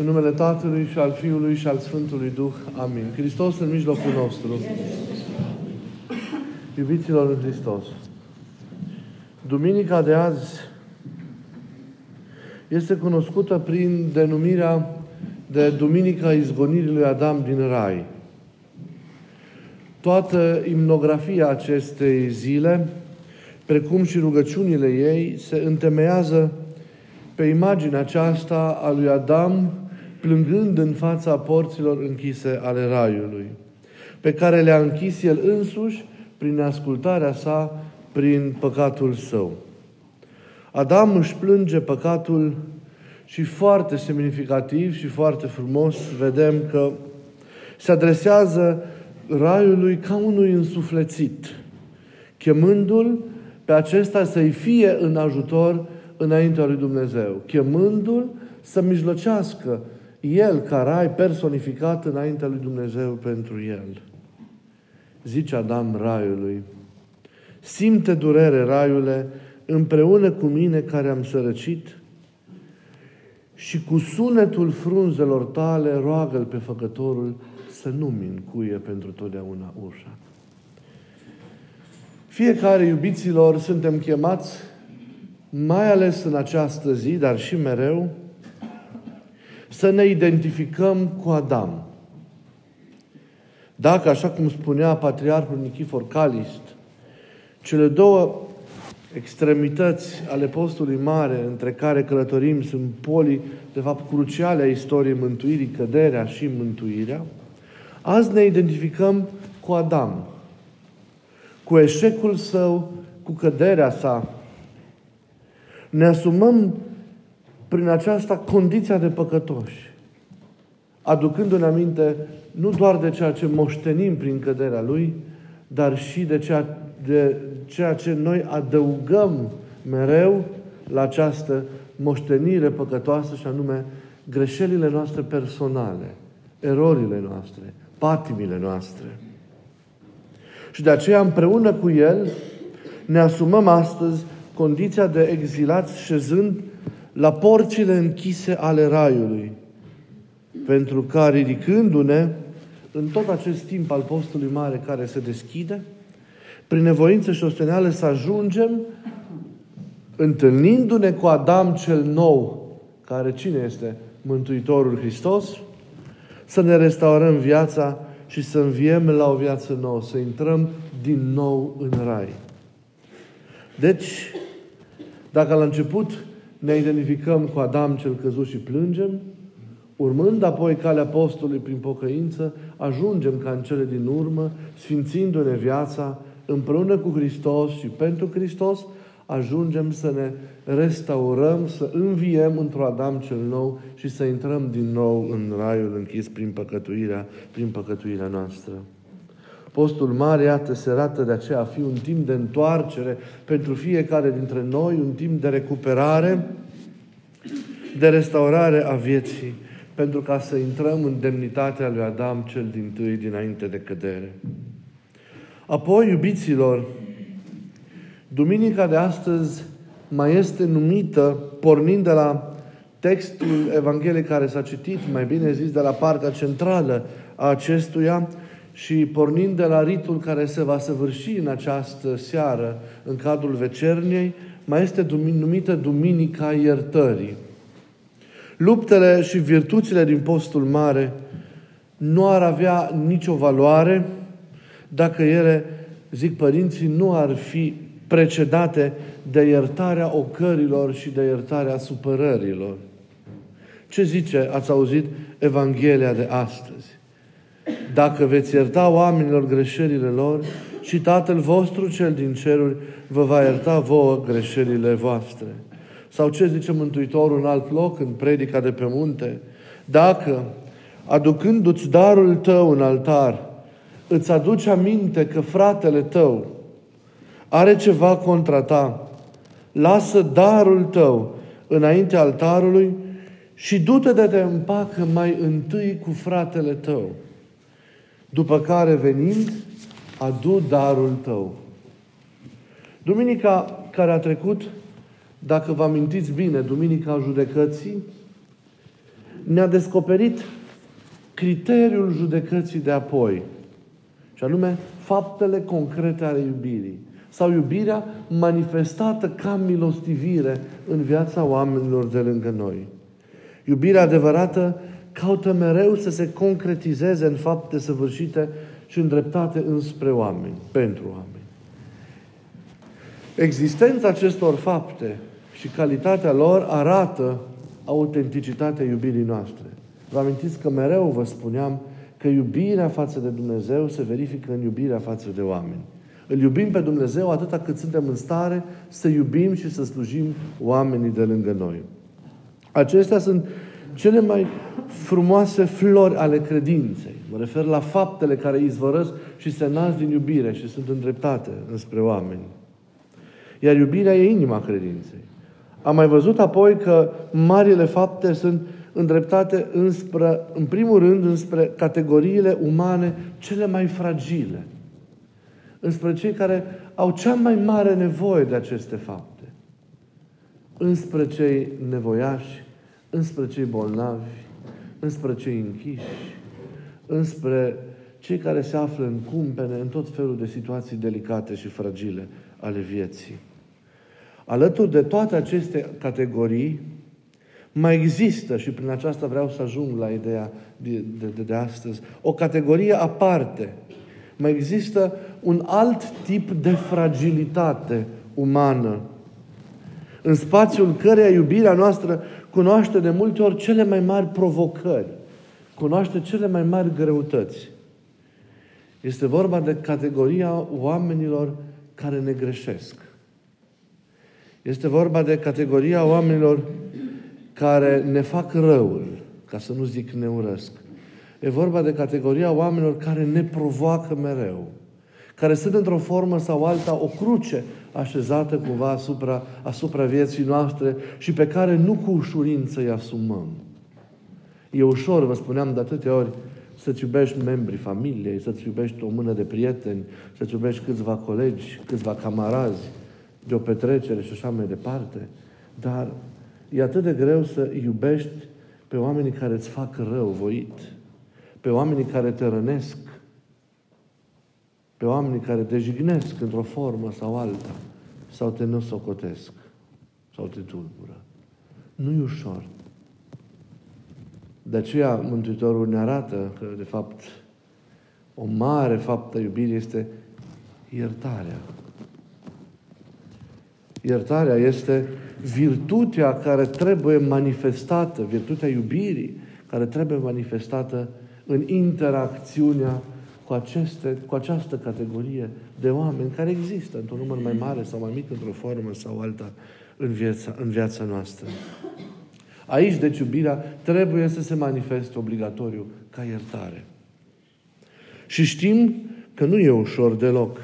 În numele Tatălui și al Fiului și al Sfântului Duh. Amin. Hristos în mijlocul nostru. Iubiților în Hristos. Duminica de azi este cunoscută prin denumirea de Duminica Izgonirii lui Adam din Rai. Toată imnografia acestei zile, precum și rugăciunile ei, se întemeiază pe imaginea aceasta a lui Adam plângând în fața porților închise ale raiului, pe care le-a închis el însuși prin ascultarea sa, prin păcatul său. Adam își plânge păcatul și foarte semnificativ și foarte frumos vedem că se adresează raiului ca unui însuflețit, chemându-l pe acesta să-i fie în ajutor înaintea lui Dumnezeu, chemându-l să mijlocească el ca rai personificat înaintea lui Dumnezeu pentru el. Zice Adam raiului, simte durere, raiule, împreună cu mine care am sărăcit și cu sunetul frunzelor tale roagă-l pe făcătorul să nu-mi încuie pentru totdeauna ușa. Fiecare, iubiților, suntem chemați, mai ales în această zi, dar și mereu, să ne identificăm cu Adam. Dacă, așa cum spunea Patriarhul Nichifor Calist, cele două extremități ale postului mare între care călătorim sunt poli, de fapt, cruciale a istoriei mântuirii, căderea și mântuirea, azi ne identificăm cu Adam, cu eșecul său, cu căderea sa. Ne asumăm prin aceasta condiția de păcătoși, aducându-ne aminte nu doar de ceea ce moștenim prin căderea Lui, dar și de ceea, de ceea ce noi adăugăm mereu la această moștenire păcătoasă și anume greșelile noastre personale, erorile noastre, patimile noastre. Și de aceea împreună cu El ne asumăm astăzi condiția de exilați șezând la porțile închise ale Raiului, pentru ca, ridicându-ne în tot acest timp al postului mare care se deschide, prin nevoință și osteneală să ajungem, întâlnindu-ne cu Adam cel nou, care cine este? Mântuitorul Hristos, să ne restaurăm viața și să înviem la o viață nouă, să intrăm din nou în Rai. Deci, dacă la început ne identificăm cu Adam cel căzut și plângem, urmând apoi calea apostolului prin pocăință, ajungem ca în cele din urmă, sfințindu-ne viața împreună cu Hristos și pentru Hristos, ajungem să ne restaurăm, să înviem într-o Adam cel nou și să intrăm din nou în raiul închis prin păcătuirea, prin păcătuirea noastră. Postul mare, iată, se arată de aceea a fi un timp de întoarcere pentru fiecare dintre noi, un timp de recuperare, de restaurare a vieții, pentru ca să intrăm în demnitatea lui Adam cel din tâi dinainte de cădere. Apoi, iubiților, Duminica de astăzi mai este numită, pornind de la textul Evangheliei care s-a citit, mai bine zis, de la partea centrală a acestuia, și pornind de la ritul care se va săvârși în această seară, în cadrul vecerniei, mai este numită Duminica Iertării. Luptele și virtuțile din postul mare nu ar avea nicio valoare dacă ele, zic părinții, nu ar fi precedate de iertarea ocărilor și de iertarea supărărilor. Ce zice, ați auzit, Evanghelia de astăzi? Dacă veți ierta oamenilor greșelile lor, și Tatăl vostru cel din ceruri vă va ierta vouă greșelile voastre. Sau ce zice Mântuitorul în alt loc, în predica de pe munte? Dacă, aducându-ți darul tău în altar, îți aduci aminte că fratele tău are ceva contra ta, lasă darul tău înainte altarului și du-te de te împacă mai întâi cu fratele tău. După care venind, adu darul tău. Duminica care a trecut, dacă vă amintiți bine, Duminica Judecății, ne-a descoperit criteriul judecății de apoi. Și anume, faptele concrete ale iubirii. Sau iubirea manifestată ca milostivire în viața oamenilor de lângă noi. Iubirea adevărată caută mereu să se concretizeze în fapte săvârșite și îndreptate înspre oameni, pentru oameni. Existența acestor fapte și calitatea lor arată autenticitatea iubirii noastre. Vă amintiți că mereu vă spuneam că iubirea față de Dumnezeu se verifică în iubirea față de oameni. Îl iubim pe Dumnezeu atâta cât suntem în stare să iubim și să slujim oamenii de lângă noi. Acestea sunt cele mai frumoase flori ale credinței. Mă refer la faptele care izvorăsc și se nasc din iubire și sunt îndreptate înspre oameni. Iar iubirea e inima credinței. Am mai văzut apoi că marile fapte sunt îndreptate înspre, în primul rând înspre categoriile umane cele mai fragile. Înspre cei care au cea mai mare nevoie de aceste fapte. Înspre cei nevoiași, înspre cei bolnavi, înspre cei închiși, înspre cei care se află în cumpene, în tot felul de situații delicate și fragile ale vieții. Alături de toate aceste categorii, mai există, și prin aceasta vreau să ajung la ideea de, de, de astăzi, o categorie aparte. Mai există un alt tip de fragilitate umană, în spațiul căreia iubirea noastră cunoaște de multe ori cele mai mari provocări, cunoaște cele mai mari greutăți. Este vorba de categoria oamenilor care ne greșesc. Este vorba de categoria oamenilor care ne fac răul, ca să nu zic ne urăsc. E vorba de categoria oamenilor care ne provoacă mereu, care sunt într-o formă sau alta o cruce așezată cumva asupra, asupra vieții noastre și pe care nu cu ușurință îi asumăm. E ușor, vă spuneam de atâtea ori, să-ți iubești membrii familiei, să-ți iubești o mână de prieteni, să-ți iubești câțiva colegi, câțiva camarazi, de o petrecere și așa mai departe. Dar e atât de greu să iubești pe oamenii care îți fac rău voit, pe oamenii care te rănesc, pe oamenii care te jignesc într-o formă sau alta, sau te năsocotesc, sau te tulbură. Nu e ușor. De aceea Mântuitorul ne arată că, de fapt, o mare faptă iubirii este iertarea. Iertarea este virtutea care trebuie manifestată, virtutea iubirii, care trebuie manifestată în interacțiunea cu, aceste, cu această categorie de oameni care există într-un număr mai mare sau mai mic, într-o formă sau alta în viața, în viața noastră. Aici, deci, iubirea trebuie să se manifeste obligatoriu ca iertare. Și știm că nu e ușor deloc.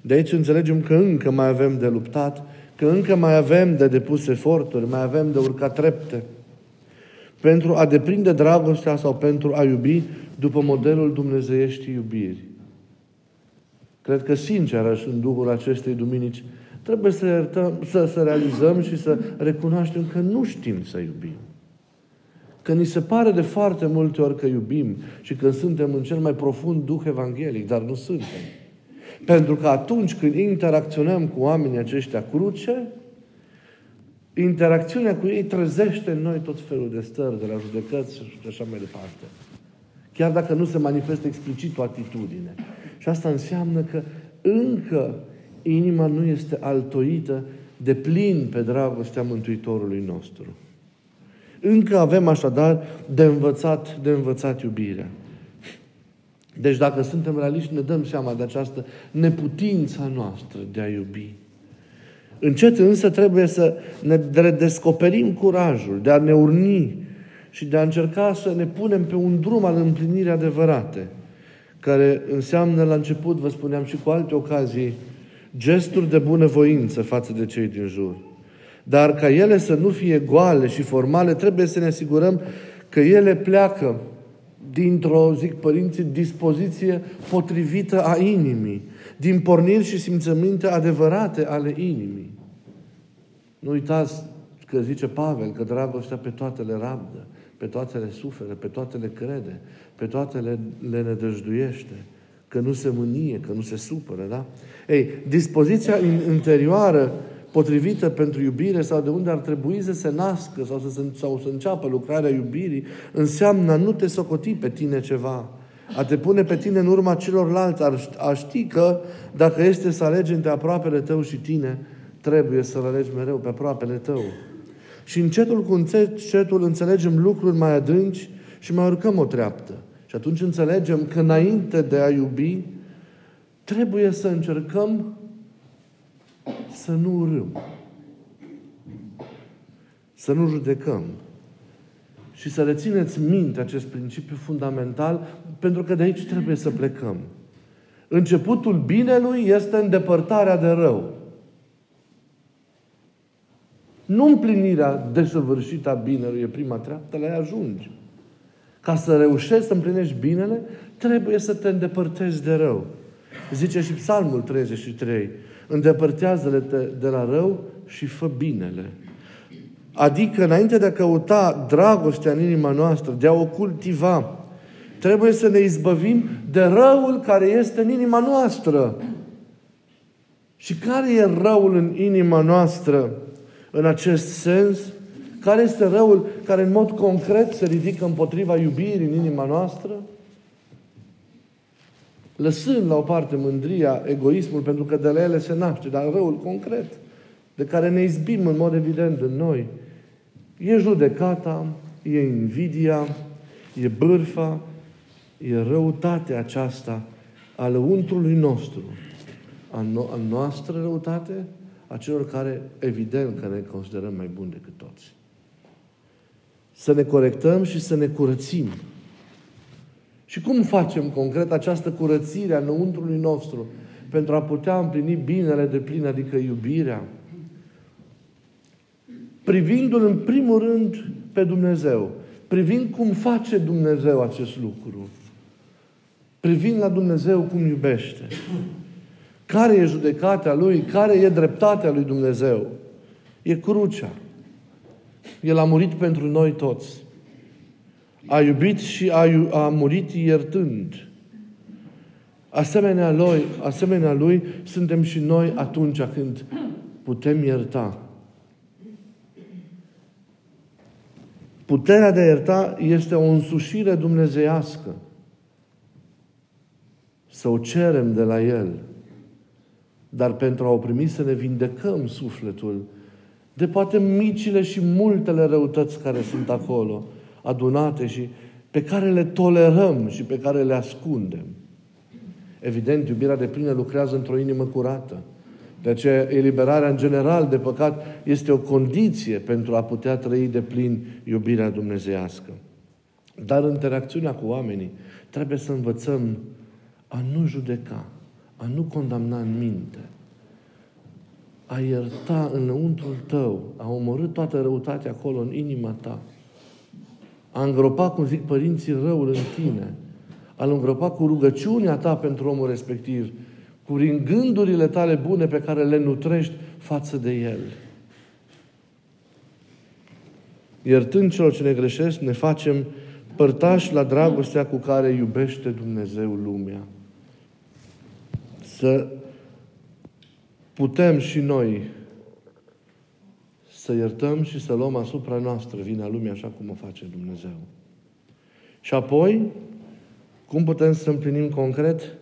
De aici înțelegem că încă mai avem de luptat că încă mai avem de depus eforturi, mai avem de urcat trepte pentru a deprinde dragostea sau pentru a iubi după modelul dumnezeieștii iubiri. Cred că, sincer, în Duhul acestei duminici, trebuie să, iertăm, să, să realizăm și să recunoaștem că nu știm să iubim. Că ni se pare de foarte multe ori că iubim și că suntem în cel mai profund duh evanghelic, dar nu suntem. Pentru că atunci când interacționăm cu oamenii aceștia cruce, interacțiunea cu ei trezește în noi tot felul de stări, de la judecăți și așa mai departe. Chiar dacă nu se manifestă explicit o atitudine. Și asta înseamnă că încă inima nu este altoită de plin pe dragostea Mântuitorului nostru. Încă avem așadar de învățat, de învățat iubirea. Deci dacă suntem realiști, ne dăm seama de această neputință noastră de a iubi. Încet însă trebuie să ne redescoperim curajul de a ne urni și de a încerca să ne punem pe un drum al împlinirii adevărate, care înseamnă la început, vă spuneam și cu alte ocazii, gesturi de bunăvoință față de cei din jur. Dar ca ele să nu fie goale și formale, trebuie să ne asigurăm că ele pleacă dintr-o, zic părinții, dispoziție potrivită a inimii, din porniri și simțăminte adevărate ale inimii. Nu uitați că zice Pavel că dragostea pe toate le rabdă, pe toate le suferă, pe toate le crede, pe toate le, le nădăjduiește, că nu se mânie, că nu se supără, da? Ei, dispoziția interioară potrivită pentru iubire sau de unde ar trebui să se nască sau să, se, sau să înceapă lucrarea iubirii, înseamnă a nu te socoti pe tine ceva, a te pune pe tine în urma celorlalți, a ști că dacă este să alegi între aproapele tău și tine, trebuie să-l alegi mereu pe aproapele tău. Și încetul cu încetul înțelegem lucruri mai adânci și mai urcăm o treaptă. Și atunci înțelegem că înainte de a iubi, trebuie să încercăm să nu urâm, să nu judecăm și să rețineți minte acest principiu fundamental, pentru că de aici trebuie să plecăm. Începutul binelui este îndepărtarea de rău. Nu împlinirea desăvârșită a binelui e prima treaptă, la ea ajungi. Ca să reușești să împlinești binele, trebuie să te îndepărtezi de rău. Zice și Psalmul 33. Îndepărtează-le de la rău și fă binele. Adică, înainte de a căuta dragostea în inima noastră, de a o cultiva, trebuie să ne izbăvim de răul care este în inima noastră. Și care e răul în inima noastră în acest sens? Care este răul care în mod concret se ridică împotriva iubirii în inima noastră? Lăsând la o parte mândria, egoismul, pentru că de la ele se naște, dar răul concret, de care ne izbim în mod evident în noi, e judecata, e invidia, e bârfa, e răutatea aceasta a lăuntrului nostru, a, no- a noastră răutate, a celor care, evident, că ne considerăm mai buni decât toți. Să ne corectăm și să ne curățim și cum facem concret această curățire a înăuntrului nostru pentru a putea împlini binele de plin, adică iubirea? Privindu-L în primul rând pe Dumnezeu. Privind cum face Dumnezeu acest lucru. Privind la Dumnezeu cum iubește. Care e judecata Lui? Care e dreptatea Lui Dumnezeu? E crucea. El a murit pentru noi toți. A iubit și a, a murit iertând. Asemenea lui, asemenea lui, suntem și noi atunci când putem ierta. Puterea de a ierta este o însușire dumnezeiască. Să o cerem de la El. Dar pentru a o primi să ne vindecăm sufletul de poate micile și multele răutăți care sunt acolo adunate și pe care le tolerăm și pe care le ascundem. Evident, iubirea de plină lucrează într-o inimă curată. De aceea, eliberarea în general de păcat este o condiție pentru a putea trăi de plin iubirea dumnezeiască. Dar în interacțiunea cu oamenii trebuie să învățăm a nu judeca, a nu condamna în minte, a ierta înăuntrul tău, a omorât toată răutatea acolo în inima ta, a îngropa, cum zic părinții, răul în tine, a-l îngropa cu rugăciunea ta pentru omul respectiv, cu gândurile tale bune pe care le nutrești față de el. Iertând celor ce ne greșesc, ne facem părtași la dragostea cu care iubește Dumnezeu lumea. Să putem și noi să iertăm și să luăm asupra noastră vina lumii așa cum o face Dumnezeu. Și apoi, cum putem să împlinim concret?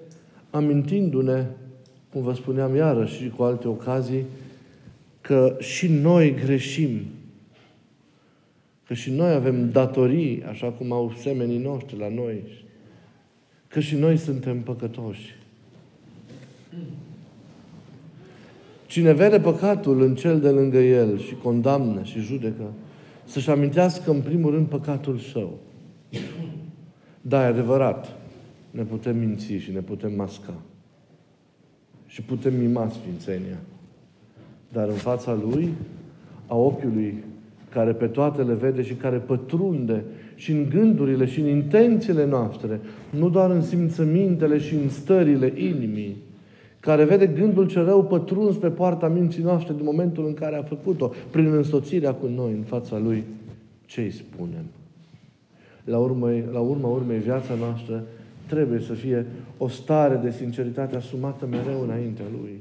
Amintindu-ne, cum vă spuneam iarăși și cu alte ocazii, că și noi greșim. Că și noi avem datorii, așa cum au semenii noștri la noi. Că și noi suntem păcătoși. Cine vede păcatul în cel de lângă el și condamnă și judecă, să-și amintească în primul rând păcatul său. Da, e adevărat. Ne putem minți și ne putem masca. Și putem mima Sfințenia. Dar în fața Lui, a ochiului care pe toate le vede și care pătrunde și în gândurile și în intențiile noastre, nu doar în simțămintele și în stările inimii, care vede gândul ce rău pătruns pe poarta minții noastre din momentul în care a făcut-o, prin însoțirea cu noi în fața Lui, ce îi spunem? La, urmă, la urma urmei, viața noastră trebuie să fie o stare de sinceritate asumată mereu înaintea Lui.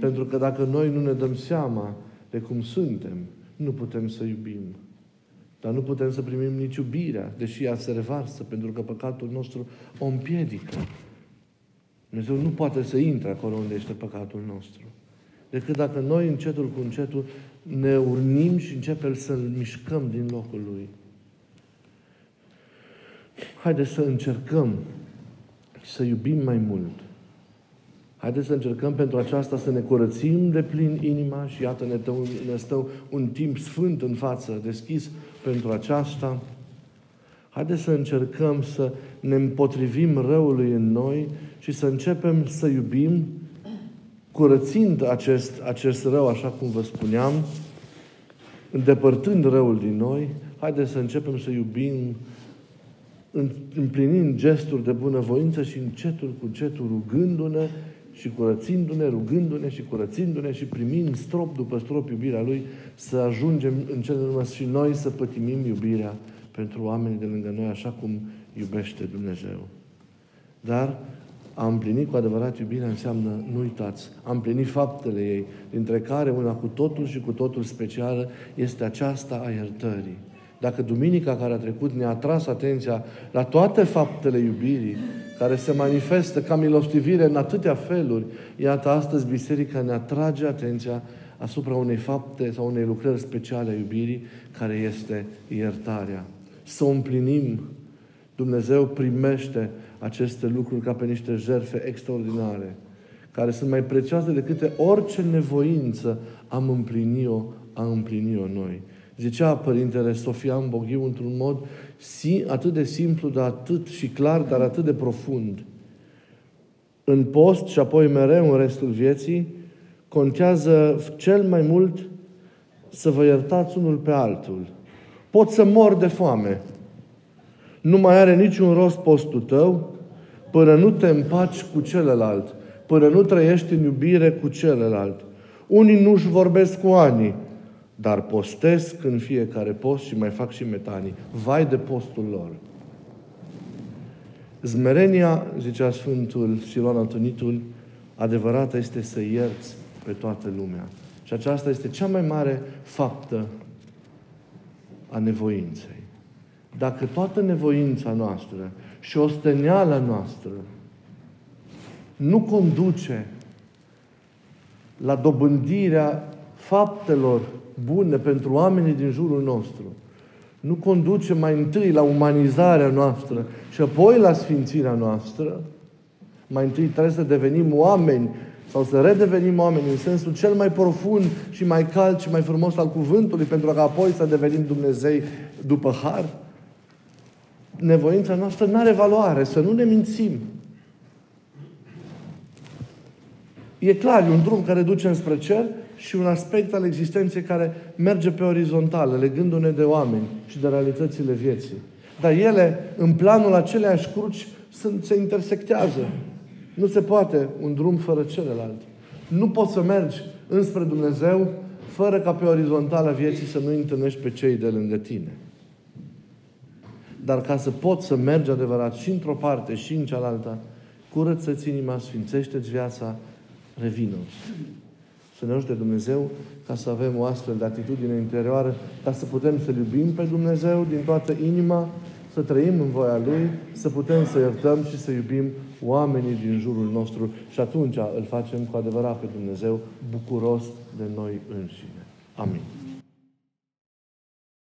Pentru că dacă noi nu ne dăm seama de cum suntem, nu putem să iubim. Dar nu putem să primim nici iubirea, deși ea se revarsă, pentru că păcatul nostru o împiedică. Dumnezeu nu poate să intre acolo unde este păcatul nostru. Decât dacă noi încetul cu încetul ne urnim și începem să-L mișcăm din locul Lui. Haideți să încercăm să iubim mai mult. Haideți să încercăm pentru aceasta să ne curățim de plin inima și iată ne, tău, ne stau un timp sfânt în față, deschis pentru aceasta. Haideți să încercăm să ne împotrivim răului în noi și să începem să iubim curățind acest, acest rău, așa cum vă spuneam, îndepărtând răul din noi, haideți să începem să iubim împlinind gesturi de bunăvoință și încetul cu încetul rugându-ne și curățindu-ne, rugându-ne și curățindu-ne și primind strop după strop iubirea Lui, să ajungem în cele urmă și noi să pătimim iubirea pentru oamenii de lângă noi, așa cum iubește Dumnezeu. Dar a împlini cu adevărat iubirea înseamnă, nu uitați, a împlini faptele ei, dintre care una cu totul și cu totul specială este aceasta a iertării. Dacă duminica care a trecut ne-a atras atenția la toate faptele iubirii, care se manifestă ca milostivire în atâtea feluri, iată astăzi Biserica ne atrage atenția asupra unei fapte sau unei lucrări speciale a iubirii, care este iertarea. Să o împlinim. Dumnezeu primește aceste lucruri ca pe niște jerfe extraordinare, care sunt mai prețioase decât orice nevoință am împlinit-o, am împlinit-o noi. Zicea Părintele Sofian Boghiu într-un mod atât de simplu, dar atât și clar, dar atât de profund. În post și apoi mereu în restul vieții, contează cel mai mult să vă iertați unul pe altul. Pot să mor de foame. Nu mai are niciun rost postul tău până nu te împaci cu celălalt, până nu trăiești în iubire cu celălalt. Unii nu-și vorbesc cu ani, dar postesc în fiecare post și mai fac și metanii. Vai de postul lor! Zmerenia, zicea Sfântul Siloan Antonitul, adevărată este să ierți pe toată lumea. Și aceasta este cea mai mare faptă a nevoinței. Dacă toată nevoința noastră și osteneala noastră nu conduce la dobândirea faptelor bune pentru oamenii din jurul nostru, nu conduce mai întâi la umanizarea noastră și apoi la sfințirea noastră, mai întâi trebuie să devenim oameni sau să redevenim oameni în sensul cel mai profund și mai cald și mai frumos al cuvântului, pentru că apoi să devenim Dumnezei după har, nevoința noastră nu are valoare, să nu ne mințim. E clar, e un drum care duce înspre cer și un aspect al existenței care merge pe orizontală, legându-ne de oameni și de realitățile vieții. Dar ele, în planul aceleași cruci, sunt, se intersectează. Nu se poate un drum fără celălalt. Nu poți să mergi înspre Dumnezeu fără ca pe orizontală vieții să nu întâlnești pe cei de lângă tine. Dar ca să poți să mergi adevărat și într-o parte și în cealaltă, curăță-ți inima, sfințește-ți viața, revină Să ne ajute Dumnezeu ca să avem o astfel de atitudine interioară, ca să putem să iubim pe Dumnezeu din toată inima, să trăim în voia Lui, să putem să iertăm și să iubim oamenii din jurul nostru și atunci îl facem cu adevărat pe Dumnezeu bucuros de noi înșine. Amin.